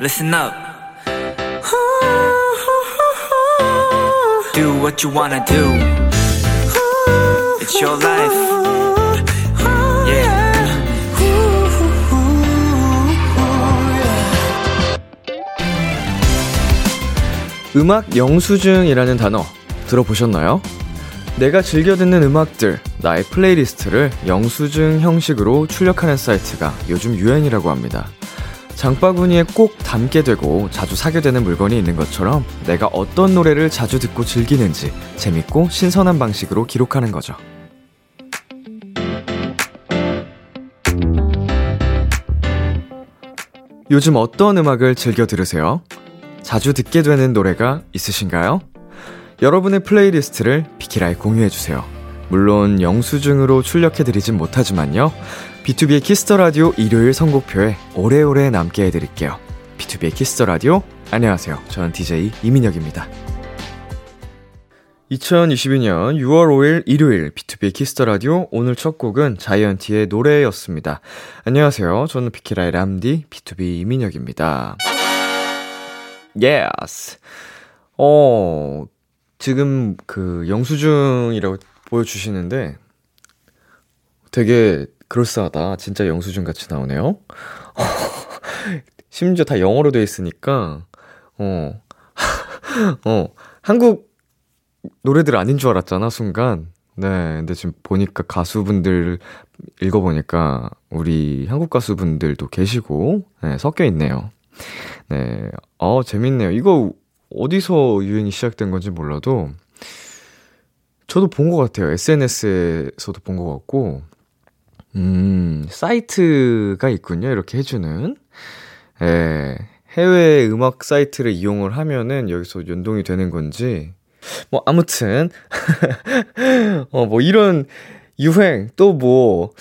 listen up. Do what you wanna do. It's your life. Yeah. 음악 영수증이라는 단어 들어보셨나요? 내가 즐겨 듣는 음악들, 나의 플레이리스트를 영수증 형식으로 출력하는 사이트가 요즘 유행이라고 합니다. 장바구니에 꼭 담게 되고 자주 사게 되는 물건이 있는 것처럼 내가 어떤 노래를 자주 듣고 즐기는지 재밌고 신선한 방식으로 기록하는 거죠. 요즘 어떤 음악을 즐겨 들으세요? 자주 듣게 되는 노래가 있으신가요? 여러분의 플레이리스트를 비키라에 공유해주세요. 물론 영수증으로 출력해드리진 못하지만요. B2B의 키스터 라디오 일요일 선곡표에 오래오래 남게 해드릴게요. B2B의 키스터 라디오 안녕하세요. 저는 DJ 이민혁입니다. 2022년 6월 5일 일요일 B2B의 키스터 라디오 오늘 첫 곡은 자이언티의 노래였습니다. 안녕하세요. 저는 비키라의 람디 BTOB 이민혁입니다. Yes. 어, 지금 그 영수증이라고 보여주시는데 되게 그럴싸하다. 진짜 영수증 같이 나오네요. 심지어 다 영어로 돼 있으니까, 어, 어, 한국 노래들 아닌 줄 알았잖아, 순간. 네, 근데 지금 보니까 가수분들 읽어보니까 우리 한국 가수분들도 계시고, 네, 섞여 있네요. 네, 어, 재밌네요. 이거 어디서 유행이 시작된 건지 몰라도, 저도 본 것 같아요. SNS에서도 본 것 같고, 음, 사이트가 있군요. 이렇게 해주는. 예, 해외 음악 사이트를 이용을 하면은 여기서 연동이 되는 건지, 뭐, 아무튼, 어, 뭐, 이런 유행, 또 뭐,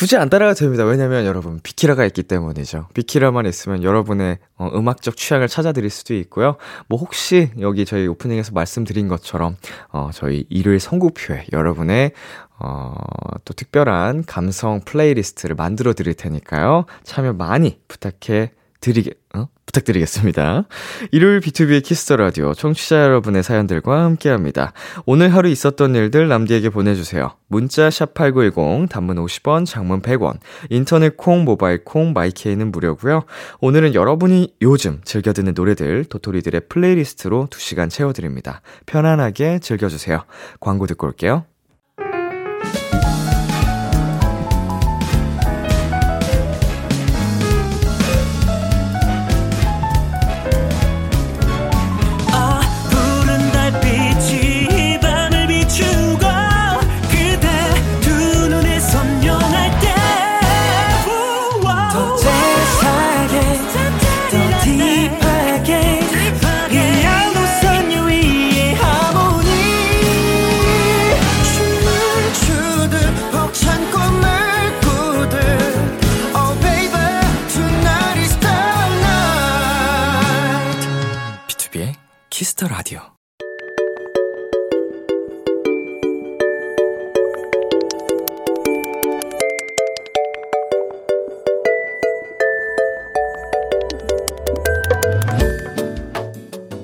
굳이 안 따라가도 됩니다. 왜냐면 여러분, 비키라가 있기 때문이죠. 비키라만 있으면 여러분의 어, 음악적 취향을 찾아드릴 수도 있고요. 뭐 혹시 여기 저희 오프닝에서 말씀드린 것처럼, 어, 저희 일요일 선곡표에 여러분의 어, 또 특별한 감성 플레이리스트를 만들어 드릴 테니까요. 참여 많이 부탁해 드리게, 어? 부탁드리겠습니다. 일요일 B2B의 키스터 라디오 청취자 여러분의 사연들과 함께 합니다. 오늘 하루 있었던 일들 람디에게 보내주세요. 문자 샵8910, 단문 50원, 장문 100원, 인터넷 콩, 모바일 콩, My K는 무료고요 오늘은 여러분이 요즘 즐겨 듣는 노래들, 도토리들의 플레이리스트로 2시간 채워드립니다. 편안하게 즐겨주세요. 광고 듣고 올게요.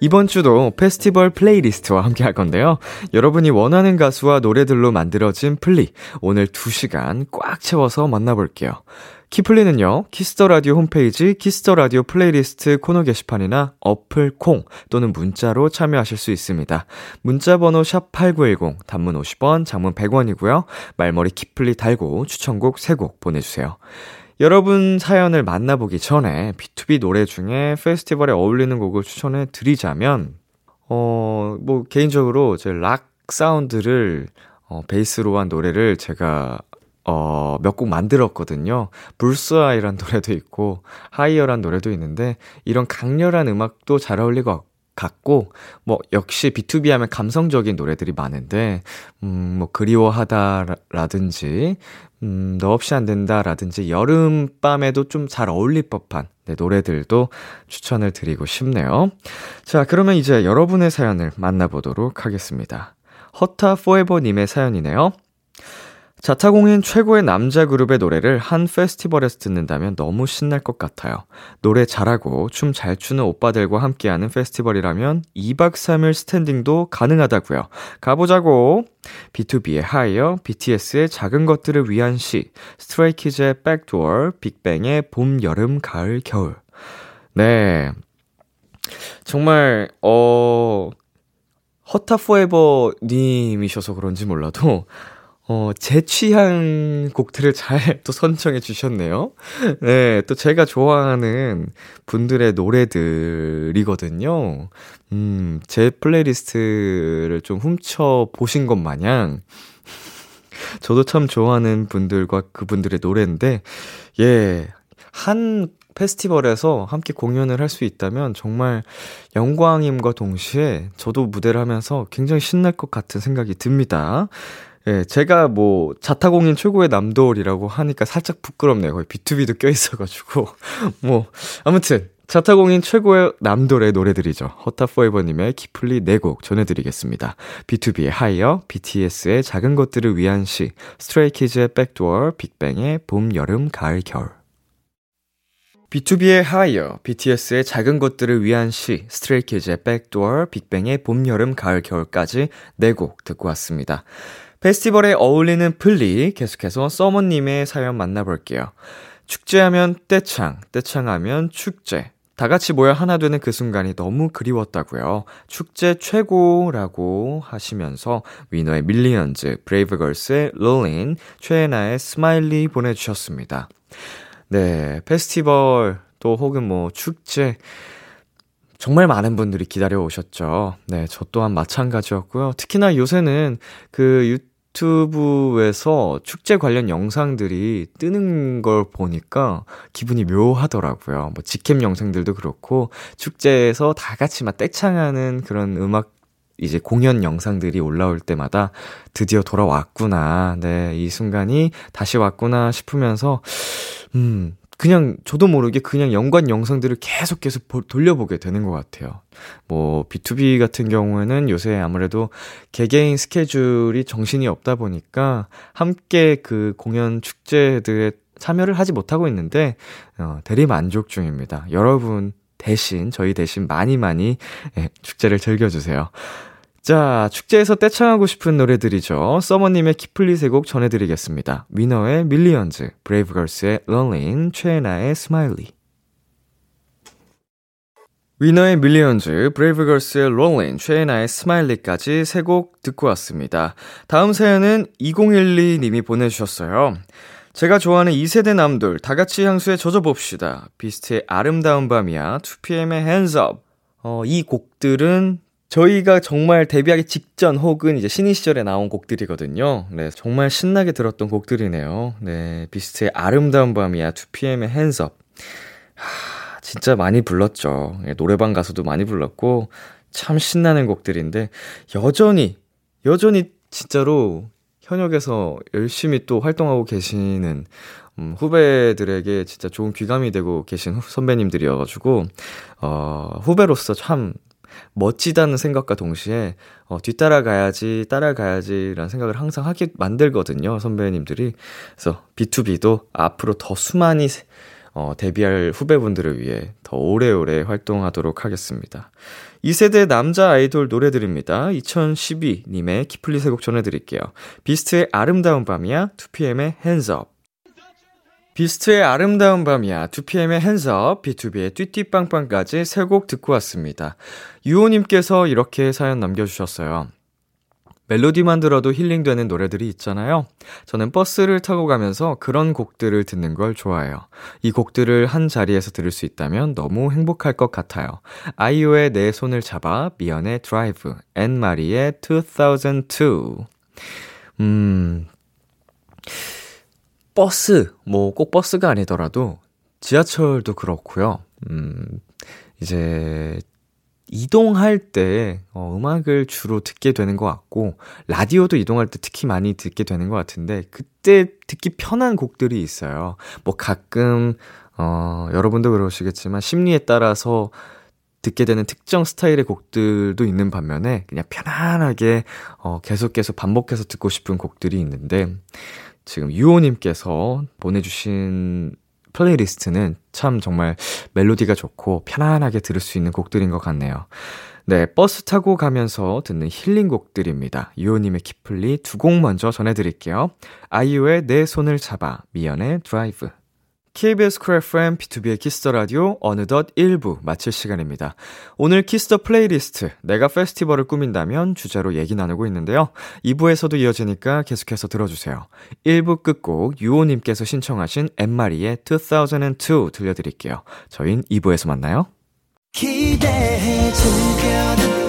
이번 주도 페스티벌 플레이리스트와 함께 할 건데요. 여러분이 원하는 가수와 노래들로 만들어진 플리, 오늘 2시간 꽉 채워서 만나볼게요. 키플리는요, Kiss the Radio 홈페이지 Kiss the Radio 플레이리스트 코너 게시판이나 어플 콩 또는 문자로 참여하실 수 있습니다. 문자 번호 샵8910 단문 50원, 장문 100원이고요. 말머리 키플리 달고 추천곡 3곡 보내주세요. 여러분 사연을 만나보기 전에 BTOB 노래 중에 페스티벌에 어울리는 곡을 추천해 드리자면, 어, 뭐, 개인적으로 제 락 사운드를, 어, 베이스로 한 노래를 제가, 어, 몇 곡 만들었거든요. 불스아이란 노래도 있고, 하이어란 노래도 있는데, 이런 강렬한 음악도 잘 어울릴 것 같고, 뭐, 역시 B2B 하면 감성적인 노래들이 많은데, 음, 뭐, 그리워하다라든지, 음, 너 없이 안 된다라든지, 여름밤에도 좀 잘 어울릴 법한 네, 노래들도 추천을 드리고 싶네요. 자, 그러면 이제 여러분의 사연을 만나보도록 하겠습니다. 허타 포에버님의 사연이네요. 자타공인 최고의 남자 그룹의 노래를 한 페스티벌에서 듣는다면 너무 신날 것 같아요. 노래 잘하고 춤 잘 추는 오빠들과 함께하는 페스티벌이라면 2박 3일 스탠딩도 가능하다고요. 가보자고! B2B의 하이어, BTS의 작은 것들을 위한 시, 스트레이키즈의 Back Door, 빅뱅의 봄, 여름, 가을, 겨울. 네. 정말, 어, 허타 포에버 님이셔서 그런지 몰라도, 어, 제 취향 곡들을 잘 또 선정해 주셨네요. 네, 또 제가 좋아하는 분들의 노래들이거든요. 음, 제 플레이리스트를 좀 훔쳐 보신 것 마냥, 저도 참 좋아하는 분들과 그분들의 노래인데, 예, 한 페스티벌에서 함께 공연을 할 수 있다면 정말 영광임과 동시에 저도 무대를 하면서 굉장히 신날 것 같은 생각이 듭니다. 예, 제가 뭐 자타공인 최고의 남돌이라고 하니까 살짝 부끄럽네요. 거의 B2B도 껴있어가지고. 뭐, 아무튼, 자타공인 최고의 남돌의 노래들이죠. 허타포에버님의 키플리 4곡 전해드리겠습니다. BTOB의 Higher, BTS의 작은 것들을 위한 시, 스트레이키즈의 Back Door, 빅뱅의 봄, 여름, 가을, 겨울. BTOB의 Higher, BTS의 작은 것들을 위한 시, 스트레이키즈의 Back Door, 빅뱅의 봄, 여름, 가을, 겨울까지 4곡 듣고 왔습니다. 페스티벌에 어울리는 플리 계속해서 써머님의 사연 만나볼게요. 축제하면 떼창, 떼창하면 축제. 다 같이 모여 하나 되는 그 순간이 너무 그리웠다고요. 축제 최고라고 하시면서 위너의 Millions, 브레이브걸스의 Rollin', 최예나의 Smiley 보내주셨습니다. 네, 페스티벌 또 혹은 뭐 축제 정말 많은 분들이 기다려 오셨죠. 네, 저 또한 마찬가지였고요. 특히나 요새는 그 유튜브에서 축제 관련 영상들이 뜨는 걸 보니까 기분이 묘하더라고요. 뭐 직캠 영상들도 그렇고 축제에서 다 같이 막 떼창하는 그런 음악 이제 공연 영상들이 올라올 때마다 드디어 돌아왔구나. 네, 이 순간이 다시 왔구나 싶으면서 음, 그냥 저도 모르게 그냥 연관 영상들을 계속 계속 보, 돌려보게 되는 것 같아요. 뭐 B2B 같은 경우에는 요새 아무래도 개개인 스케줄이 정신이 없다 보니까 함께 그 공연 축제들에 참여를 하지 못하고 있는데 어, 대리 만족 중입니다. 여러분 대신 저희 대신 많이 많이 예, 축제를 즐겨주세요. 자, 축제에서 떼창하고 싶은 노래들이죠. 써머님의 키플리 세곡 전해드리겠습니다. 위너의 Millions, 브레이브걸스의 Rollin', 최예나의 Smiley. 위너의 Millions, 브레이브걸스의 Rollin', 최예나의 Smiley까지 세 곡 듣고 왔습니다. 다음 사연은 2012님이 보내주셨어요. 제가 좋아하는 2세대 남들, 다 같이 향수에 젖어봅시다. 비스트의 아름다운 밤이야, 2PM의 Hands Up. 어, 이 곡들은 저희가 정말 데뷔하기 직전 혹은 이제 신인 시절에 나온 곡들이거든요. 네, 정말 신나게 들었던 곡들이네요. 네, 비스트의 아름다운 밤이야, 2PM의 Hands Up. 하, 진짜 많이 불렀죠. 네, 노래방 가서도 많이 불렀고, 참 신나는 곡들인데, 여전히, 여전히 진짜로 현역에서 열심히 또 활동하고 계시는, 음, 후배들에게 진짜 좋은 귀감이 되고 계신 선배님들이어가지고, 어, 후배로서 참 멋지다는 생각과 동시에 어, 뒤따라가야지, 따라가야지라는 생각을 항상 하게 만들거든요, 선배님들이. 그래서 B2B도 앞으로 더 수많이 어, 데뷔할 후배분들을 위해 더 오래오래 활동하도록 하겠습니다. 2세대 남자 아이돌 노래들입니다. 2012님의 키플리 세곡 전해드릴게요. 비스트의 아름다운 밤이야, 2PM의 Hands Up. 비스트의 아름다운 밤이야, 2PM의 핸즈업, B2B의 띠띠빵빵까지 세 곡 듣고 왔습니다. 유호님께서 이렇게 사연 남겨주셨어요. 멜로디만 들어도 힐링되는 노래들이 있잖아요. 저는 버스를 타고 가면서 그런 곡들을 듣는 걸 좋아해요. 이 곡들을 한 자리에서 들을 수 있다면 너무 행복할 것 같아요. 아이유의 내 손을 잡아, 미연의 드라이브, 앤마리의 2002. 음, 버스, 뭐 꼭 버스가 아니더라도 지하철도 그렇고요. 음, 이제 이동할 때, 어, 음악을 주로 듣게 되는 것 같고, 라디오도 이동할 때 특히 많이 듣게 되는 것 같은데, 그때 듣기 편한 곡들이 있어요. 뭐 가끔, 어, 여러분도 그러시겠지만, 심리에 따라서 듣게 되는 특정 스타일의 곡들도 있는 반면에, 그냥 편안하게, 어, 계속 계속 반복해서 듣고 싶은 곡들이 있는데, 지금 유호님께서 보내주신 플레이리스트는 참 정말 멜로디가 좋고 편안하게 들을 수 있는 곡들인 것 같네요. 네, 버스 타고 가면서 듣는 힐링 곡들입니다. 유호님의 키플리 두 곡 먼저 전해드릴게요. 아이유의 내 손을 잡아, 미연의 Drive. KBS 쿨 FM B2B의 키스터 라디오 어느덧 1부 마칠 시간입니다. 오늘 Kiss the 플레이리스트 내가 페스티벌을 꾸민다면 주제로 얘기 나누고 있는데요. 2부에서도 이어지니까 계속해서 들어주세요. 1부 끝곡 유호님께서 신청하신 앤 마리의 2002 들려드릴게요. 저흰 2부에서 만나요. 기대해 즐겨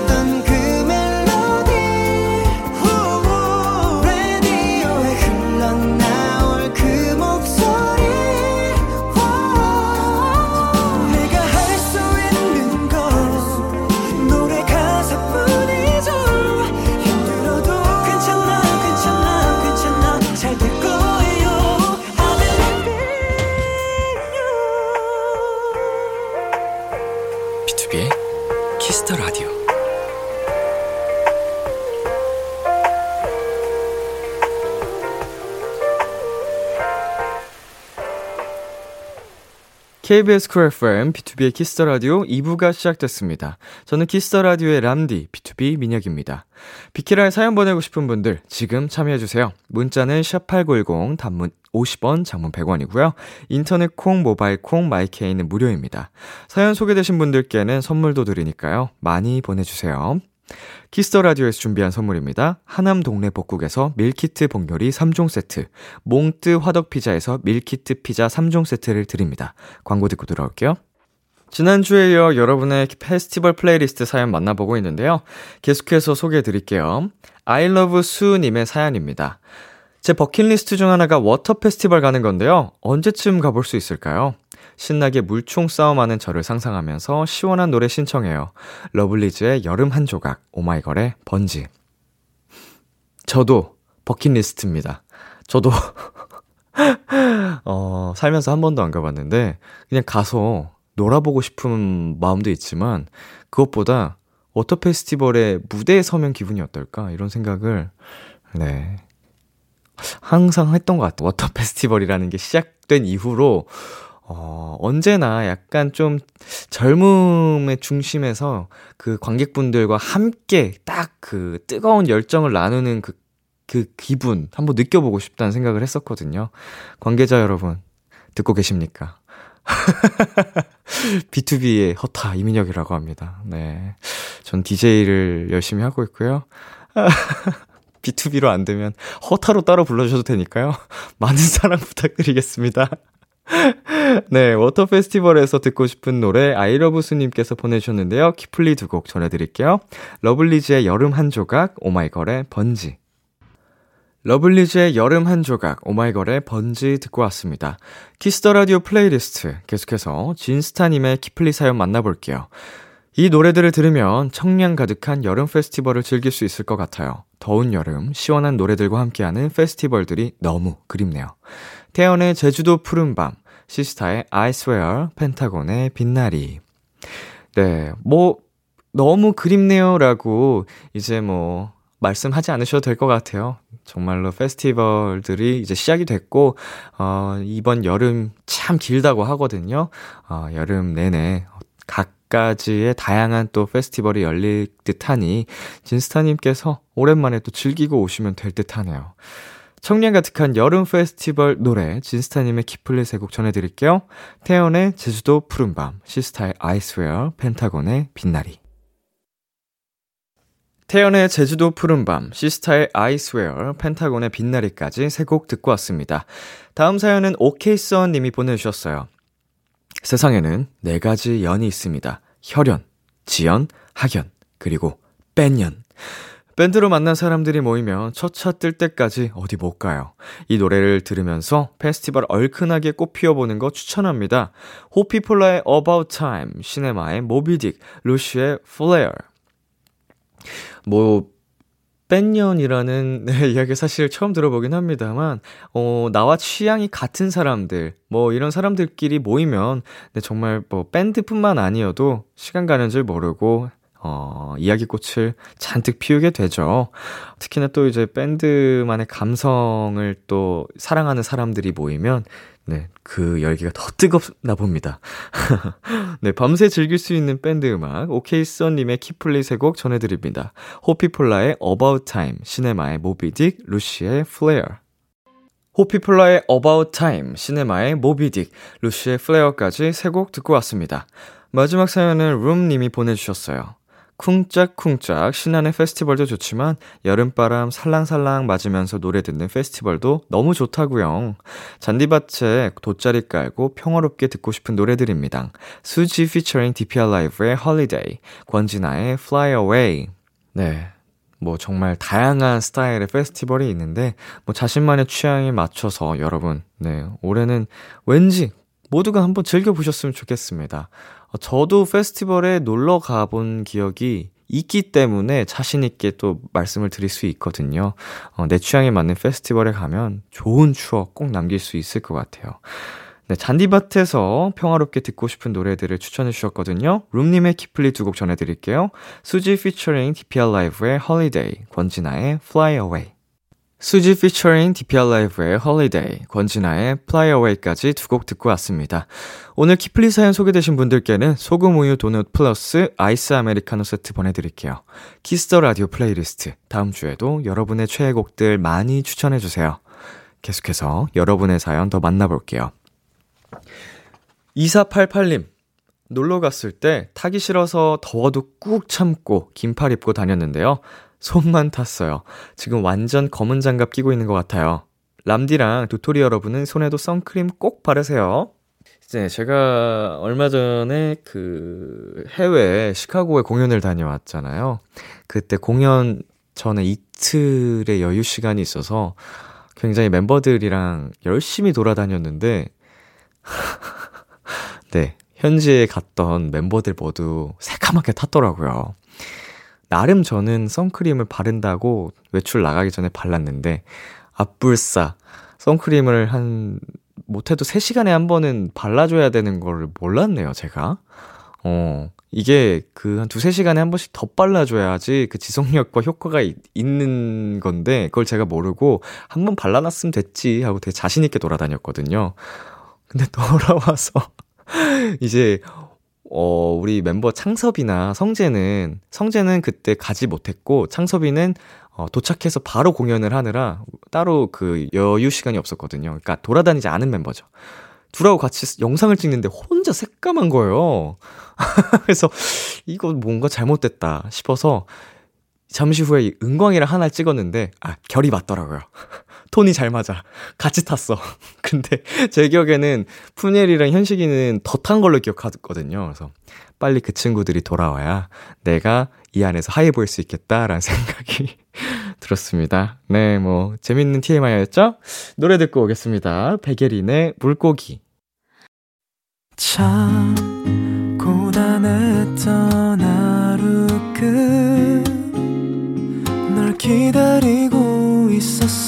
KBS 쿨 FM, B2B의 키스터 라디오 2부가 시작됐습니다. 저는 키스터 라디오의 람디, B2B 민혁입니다. 비키라에 사연 보내고 싶은 분들 지금 참여해주세요. 문자는 샵8910, 단문 50원, 장문 100원이고요. 인터넷 콩, 모바일 콩, my K는 무료입니다. 사연 소개되신 분들께는 선물도 드리니까요. 많이 보내주세요. Kiss the Radio에서 준비한 선물입니다. 하남 동네 복국에서 밀키트 복요리 3종 세트, 몽뜨 화덕 피자에서 밀키트 피자 3종 세트를 드립니다. 광고 듣고 들어올게요. 지난주에 이어 여러분의 페스티벌 플레이리스트 사연 만나보고 있는데요. 계속해서 소개해 드릴게요. Love 수님의 사연입니다. 제 버킷리스트 중 하나가 워터 페스티벌 가는 건데요. 언제쯤 가볼 수 있을까요? 신나게 물총 싸움하는 저를 상상하면서 시원한 노래 신청해요. 러블리즈의 여름 한 조각, 오마이걸의 번지. 저도 버킷리스트입니다. 저도, 어, 살면서 한 번도 안 가봤는데, 그냥 가서 놀아보고 싶은 마음도 있지만, 그것보다 워터 페스티벌의 무대에 서면 기분이 어떨까? 이런 생각을, 네. 항상 했던 것 같아요. 워터 페스티벌이라는 게 시작된 이후로, 어, 언제나 약간 좀 젊음의 중심에서 그 관객분들과 함께 딱 그 뜨거운 열정을 나누는 그, 그 기분 한번 느껴보고 싶다는 생각을 했었거든요. 관계자 여러분, 듣고 계십니까? BTOB의 허타 이민혁이라고 합니다. 네. 전 DJ를 열심히 하고 있고요. BTOB로 안 되면 허타로 따로 불러주셔도 되니까요. 많은 사랑 부탁드리겠습니다. 네, 워터 페스티벌에서 듣고 싶은 노래 아이러브스님께서 보내주셨는데요. 키플리 두 곡 전해드릴게요. 러블리즈의 여름 한 조각, 오마이걸의 번지. 러블리즈의 여름 한 조각, 오마이걸의 번지 듣고 왔습니다. Kiss the Radio 플레이리스트 계속해서 진스타님의 키플리 사연 만나볼게요. 이 노래들을 들으면 청량 가득한 여름 페스티벌을 즐길 수 있을 것 같아요. 더운 여름, 시원한 노래들과 함께하는 페스티벌들이 너무 그립네요. 태연의 제주도 푸른밤, 시스타의 I swear, 펜타곤의 빛나리. 네, 뭐, 너무 그립네요 라고 이제 뭐, 말씀하지 않으셔도 될 것 같아요. 정말로 페스티벌들이 이제 시작이 됐고, 어, 이번 여름 참 길다고 하거든요. 어, 여름 내내 각 가지의 다양한 또 페스티벌이 열릴 듯 하니, 진스타님께서 오랜만에 또 즐기고 오시면 될 듯 하네요. 청량 가득한 여름 페스티벌 노래 진스타님의 키플리 세곡 전해드릴게요. 태연의 제주도 푸른밤, 시스타의 아이스웨어, 펜타곤의 빛나리. 태연의 제주도 푸른밤, 시스타의 아이스웨어, 펜타곤의 빛나리까지 세 곡 듣고 왔습니다. 다음 사연은 오케이썬 님이 보내주셨어요. 세상에는 네 가지 연이 있습니다. 혈연, 지연, 학연, 그리고 뺀연. 밴드로 만난 사람들이 모이면 첫 차 뜰 때까지 어디 못 가요. 이 노래를 들으면서 페스티벌 얼큰하게 꽃 피워보는 거 추천합니다. 호피폴라의 About Time, 시네마의 모비딕, 루시의 Flare. 뭐, 뺀년이라는 네, 이야기 사실 처음 들어보긴 합니다만, 어, 나와 취향이 같은 사람들, 뭐 이런 사람들끼리 모이면, 네, 정말 뭐 밴드뿐만 아니어도 시간 가는 줄 모르고 어, 이야기꽃을 잔뜩 피우게 되죠. 특히나 또 이제 밴드만의 감성을 또 사랑하는 사람들이 모이면, 네, 그 열기가 더 뜨겁나 봅니다. 네, 밤새 즐길 수 있는 밴드 음악, 오케이 썬님의 키플리 세곡 전해드립니다. 호피폴라의 About Time, 시네마의 모비딕, 루시의 Flare. 호피폴라의 About Time, 시네마의 모비딕, 루시의 Flare까지 세 곡 듣고 왔습니다. 마지막 사연은 룸님이 보내주셨어요. 쿵짝쿵짝 신나는 페스티벌도 좋지만 여름바람 살랑살랑 맞으면서 노래 듣는 페스티벌도 너무 좋다고요. 잔디밭에 돗자리 깔고 평화롭게 듣고 싶은 노래들입니다. 수지 피처링 DPR 라이브의 Holiday, 권진아의 Fly Away. 네. 뭐 정말 다양한 스타일의 페스티벌이 있는데 뭐 자신만의 취향에 맞춰서 여러분 네 올해는 왠지 모두가 한번 즐겨 보셨으면 좋겠습니다. 어, 저도 페스티벌에 놀러 가본 기억이 있기 때문에 자신있게 또 말씀을 드릴 수 있거든요. 어, 내 취향에 맞는 페스티벌에 가면 좋은 추억 꼭 남길 수 있을 것 같아요. 네, 잔디밭에서 평화롭게 듣고 싶은 노래들을 추천해 주셨거든요. 룸님의 키플리 두 곡 전해드릴게요. 수지 피처링 DPR 라이브의 Holiday, 권진아의 Fly Away. 수지 피처링 DPR 라이브의 Holiday, 권진아의 Fly Away까지 두 곡 듣고 왔습니다. 오늘 키플리 사연 소개되신 분들께는 소금 우유 도넛 플러스 아이스 아메리카노 세트 보내드릴게요. Kiss the Radio 플레이리스트, 다음 주에도 여러분의 최애곡들 많이 추천해주세요. 계속해서 여러분의 사연 더 만나볼게요. 2488님, 놀러 갔을 때 타기 싫어서 더워도 꾹 참고 긴팔 입고 다녔는데요. 손만 탔어요. 지금 완전 검은 장갑 끼고 있는 것 같아요. 람디랑 도토리 여러분은 손에도 선크림 꼭 바르세요. 이제 제가 얼마 전에 그 해외 시카고에 공연을 다녀왔잖아요. 그때 공연 전에 이틀의 여유 시간이 있어서 굉장히 멤버들이랑 열심히 돌아다녔는데, 네, 현지에 갔던 멤버들 모두 새카맣게 탔더라고요. 나름 저는 선크림을 바른다고 외출 나가기 전에 발랐는데, 앞불싸, 선크림을 한, 못해도 3시간에 한 번은 발라줘야 되는 걸 몰랐네요, 제가. 어, 이게 그 한 두세 시간에 한 번씩 더 발라줘야지 그 지속력과 효과가 있, 는 건데, 그걸 제가 모르고 한 번 발라놨으면 됐지 하고 되게 자신있게 돌아다녔거든요. 근데 돌아와서, 이제 어, 우리 멤버 창섭이나 성재는, 성재는 그때 가지 못했고, 창섭이는 어, 도착해서 바로 공연을 하느라 따로 그 여유 시간이 없었거든요. 그러니까 돌아다니지 않은 멤버죠. 둘하고 같이 영상을 찍는데 혼자 새까만 거예요. 그래서 이거 뭔가 잘못됐다 싶어서 잠시 후에 은광이랑 하나를 찍었는데, 아, 결이 맞더라고요. 톤이 잘 맞아. 같이 탔어. 근데 제 기억에는 푸니엘이랑 현식이는 더 탄 걸로 기억하거든요. 그래서 빨리 그 친구들이 돌아와야 내가 이 안에서 하이 보일 수 있겠다라는 생각이 들었습니다. 네, 뭐 재밌는 TMI였죠? 노래 듣고 오겠습니다. 백예린의 물고기. 참 고단했던 하루 끝널 기다리고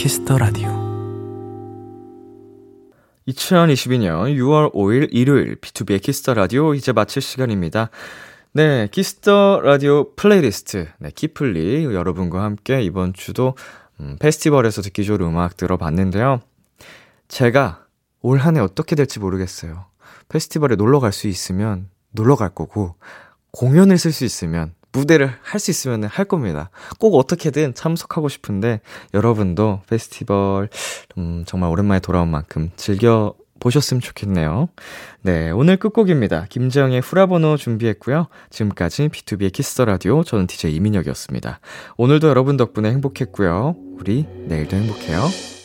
Kiss the Radio 2022년 6월 5일 일요일 B2B의 키스터 라디오 이제 마칠 시간입니다. 네, Kiss the Radio 플레이리스트 네, 키플리 여러분과 함께 이번 주도 음, 페스티벌에서 듣기 좋은 음악 들어봤는데요. 제가 올 한 해 어떻게 될지 모르겠어요. 페스티벌에 놀러 갈 수 있으면 놀러 갈 거고 공연을 설 수 있으면 무대를 할 수 있으면 할 겁니다. 꼭 어떻게든 참석하고 싶은데, 여러분도 페스티벌, 음, 정말 오랜만에 돌아온 만큼 즐겨 보셨으면 좋겠네요. 네, 오늘 끝곡입니다. 김정의 후라번호 준비했고요. 지금까지 B2B의 키스터 라디오, 저는 DJ 이민혁이었습니다. 오늘도 여러분 덕분에 행복했고요. 우리 내일도 행복해요.